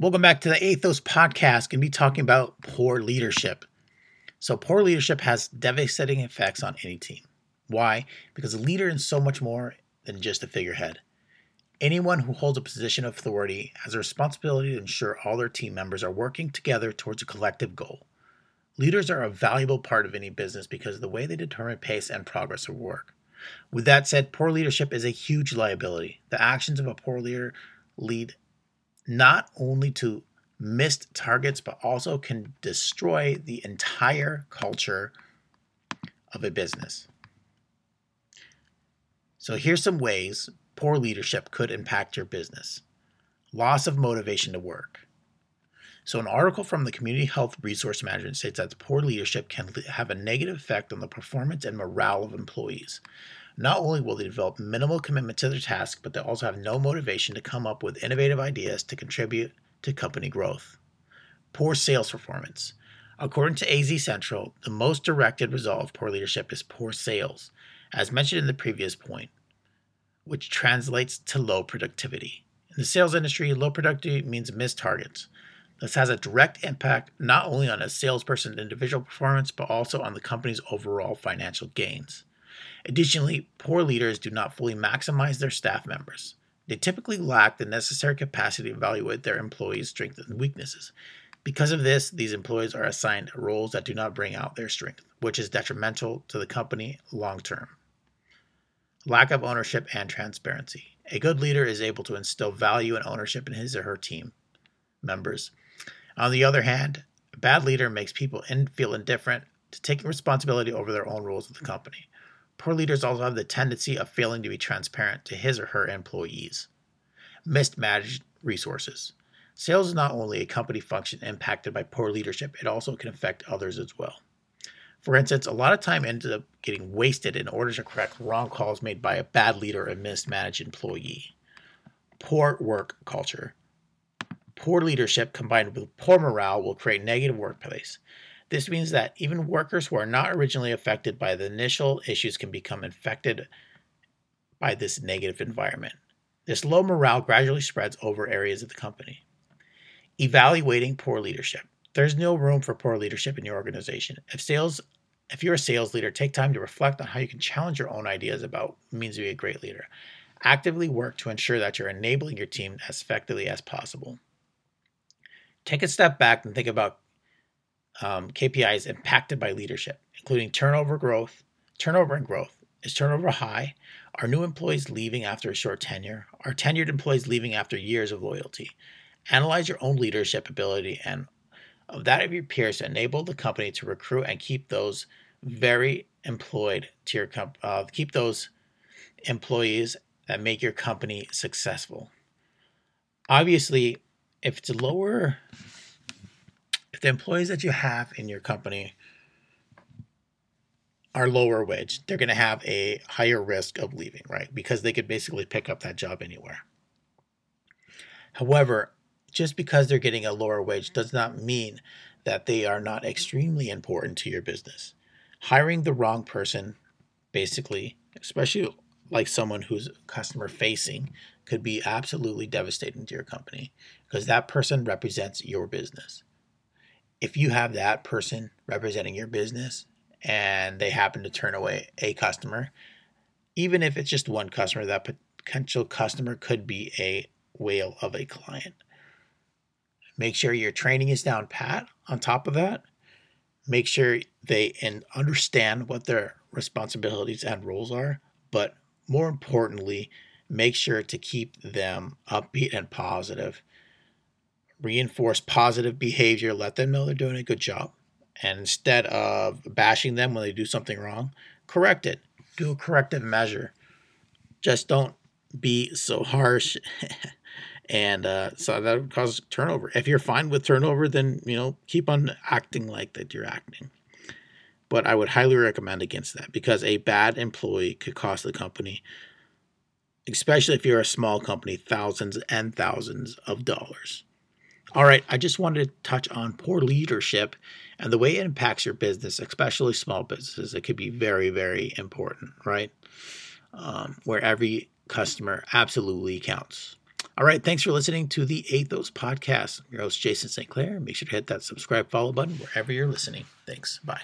Welcome back to the Athos podcast. Going to be talking about poor leadership. So, poor leadership has devastating effects on any team. Why? Because a leader is so much more than just a figurehead. Anyone who holds a position of authority has a responsibility to ensure all their team members are working together towards a collective goal. Leaders are a valuable part of any business because of the way they determine pace and progress of work. With that said, poor leadership is a huge liability. The actions of a poor leader lead not only to missed targets, but also can destroy the entire culture of a business. So, here's some ways poor leadership could impact your business loss of motivation to work. So, an article from the Community Health Resource Management states that poor leadership can have a negative effect on the performance and morale of employees. Not only will they develop minimal commitment to their task, but they also have no motivation to come up with innovative ideas to contribute to company growth. Poor sales performance. According to AZ Central, the most directed result of poor leadership is poor sales, as mentioned in the previous point, which translates to low productivity. In the sales industry, low productivity means missed targets. This has a direct impact not only on a salesperson's individual performance, but also on the company's overall financial gains. Additionally, poor leaders do not fully maximize their staff members. They typically lack the necessary capacity to evaluate their employees' strengths and weaknesses. Because of this, these employees are assigned roles that do not bring out their strength, which is detrimental to the company long term. Lack of ownership and transparency. A good leader is able to instill value and ownership in his or her team members. On the other hand, a bad leader makes people in, feel indifferent to taking responsibility over their own roles of the company. Poor leaders also have the tendency of failing to be transparent to his or her employees. Mismanaged resources. Sales is not only a company function impacted by poor leadership, it also can affect others as well. For instance, a lot of time ends up getting wasted in order to correct wrong calls made by a bad leader or mismanaged employee. Poor work culture. Poor leadership combined with poor morale will create negative workplace. This means that even workers who are not originally affected by the initial issues can become infected by this negative environment. This low morale gradually spreads over areas of the company. Evaluating poor leadership. There's no room for poor leadership in your organization. If sales if you're a sales leader, take time to reflect on how you can challenge your own ideas about means to be a great leader. Actively work to ensure that you're enabling your team as effectively as possible. Take a step back and think about um, KPIs impacted by leadership, including turnover growth, turnover and growth. Is turnover high? Are new employees leaving after a short tenure? Are tenured employees leaving after years of loyalty? Analyze your own leadership ability and of that of your peers to enable the company to recruit and keep those very employed to your comp- uh, keep those employees that make your company successful. Obviously, if it's lower the employees that you have in your company are lower wage, they're going to have a higher risk of leaving, right? Because they could basically pick up that job anywhere. However, just because they're getting a lower wage does not mean that they are not extremely important to your business. Hiring the wrong person, basically, especially like someone who's customer facing, could be absolutely devastating to your company because that person represents your business if you have that person representing your business and they happen to turn away a customer, even if it's just one customer, that potential customer could be a whale of a client. Make sure your training is down pat on top of that. Make sure they and understand what their responsibilities and roles are, but more importantly, make sure to keep them upbeat and positive reinforce positive behavior, let them know they're doing a good job. And instead of bashing them when they do something wrong, correct it. Do a corrective measure. Just don't be so harsh. and uh, so that would cause turnover. If you're fine with turnover, then you know keep on acting like that you're acting. But I would highly recommend against that because a bad employee could cost the company, especially if you're a small company, thousands and thousands of dollars. All right, I just wanted to touch on poor leadership and the way it impacts your business, especially small businesses. It could be very, very important, right? Um, where every customer absolutely counts. All right. Thanks for listening to the Athos podcast. Your host, Jason St. Clair. Make sure to hit that subscribe, follow button wherever you're listening. Thanks. Bye.